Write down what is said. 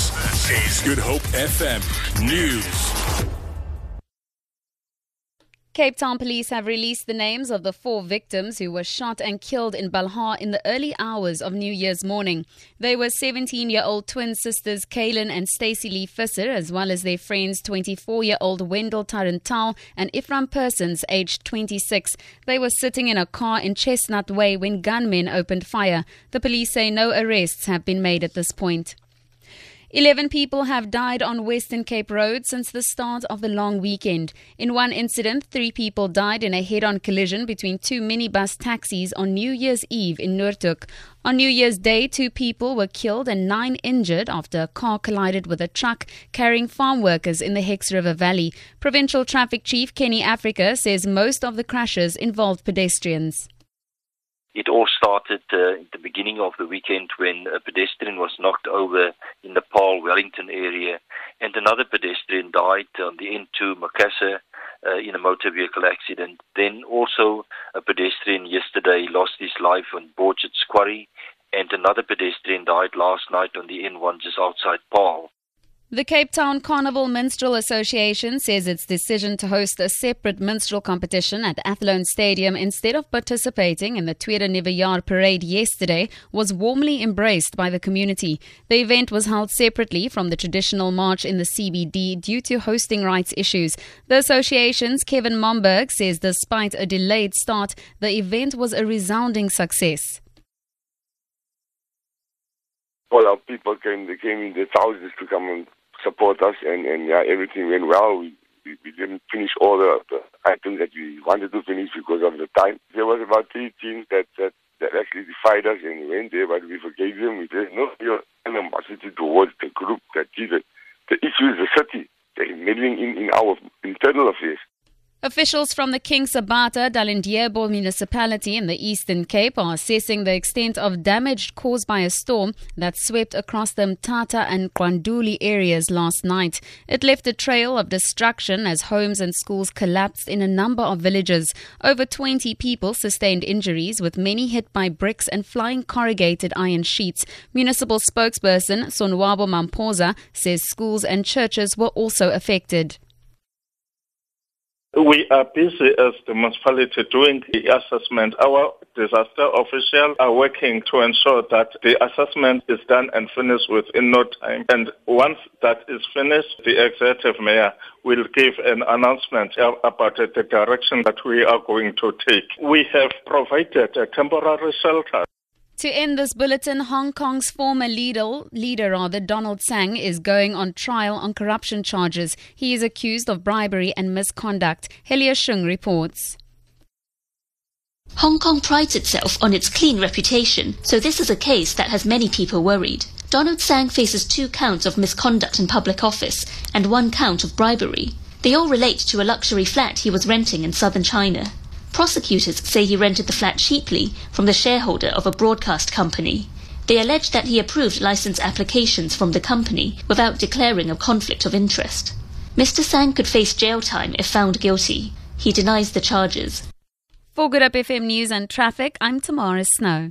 This is Good Hope FM News. Cape Town police have released the names of the four victims who were shot and killed in Belhar in the early hours of New Year's morning. They were 17 year old twin sisters Kaylin and Stacey Lee Fisser, as well as their friends 24 year old Wendell Tarantal and Ifram Persons, aged 26. They were sitting in a car in Chestnut Way when gunmen opened fire. The police say no arrests have been made at this point. 11 people have died on Western Cape Road since the start of the long weekend. In one incident, three people died in a head on collision between two minibus taxis on New Year's Eve in Noordhoek. On New Year's Day, two people were killed and nine injured after a car collided with a truck carrying farm workers in the Hex River Valley. Provincial Traffic Chief Kenny Africa says most of the crashes involved pedestrians. It all started uh, at the beginning of the weekend when a pedestrian was knocked over in the Paarl Wellington area, and another pedestrian died on the N2 Macassar uh, in a motor vehicle accident. Then also a pedestrian yesterday lost his life on Borcherds Quarry, and another pedestrian died last night on the N1 just outside Paarl. The Cape Town Carnival Minstrel Association says its decision to host a separate minstrel competition at Athlone Stadium instead of participating in the Tweede Nuwe parade yesterday was warmly embraced by the community. The event was held separately from the traditional march in the CBD due to hosting rights issues. The association's Kevin Momberg says despite a delayed start, the event was a resounding success. All our people came, they came in their thousands to come and support us, and, and yeah, everything went well. We, we, we didn't finish all the, the, items that we wanted to finish because of the time. There was about three teams that, that, that actually defied us and went there, but we forgave them. We said, no real animosity towards the group that did it. The issue is the city. They're meddling in, in our internal affairs. Officials from the King Sabata Dalindyebo municipality in the Eastern Cape are assessing the extent of damage caused by a storm that swept across the Mthatha and Mqanduli areas last night. It left a trail of destruction as homes and schools collapsed in a number of villages. Over 20 people sustained injuries, with many hit by bricks and flying corrugated iron sheets. Municipal spokesperson Sonwabo Mamposa says schools and churches were also affected. We are busy as the municipality doing the assessment. Our disaster officials are working to ensure that the assessment is done and finished within no time. And once that is finished, the executive mayor will give an announcement about the direction that we are going to take. We have provided a temporary shelter. To end this bulletin, Hong Kong's former leader, leader rather, Donald Tsang, is going on trial on corruption charges. He is accused of bribery and misconduct. Helier Cheung reports. Hong Kong prides itself on its clean reputation, so this is a case that has many people worried. Donald Tsang faces two counts of misconduct in public office and one count of bribery. They all relate to a luxury flat he was renting in southern China. Prosecutors say he rented the flat cheaply from the shareholder of a broadcast company. They allege that he approved license applications from the company without declaring a conflict of interest. Mr. Tsang could face jail time if found guilty. He denies the charges. For Good Hope FM News and Traffic, I'm Tamara Snow.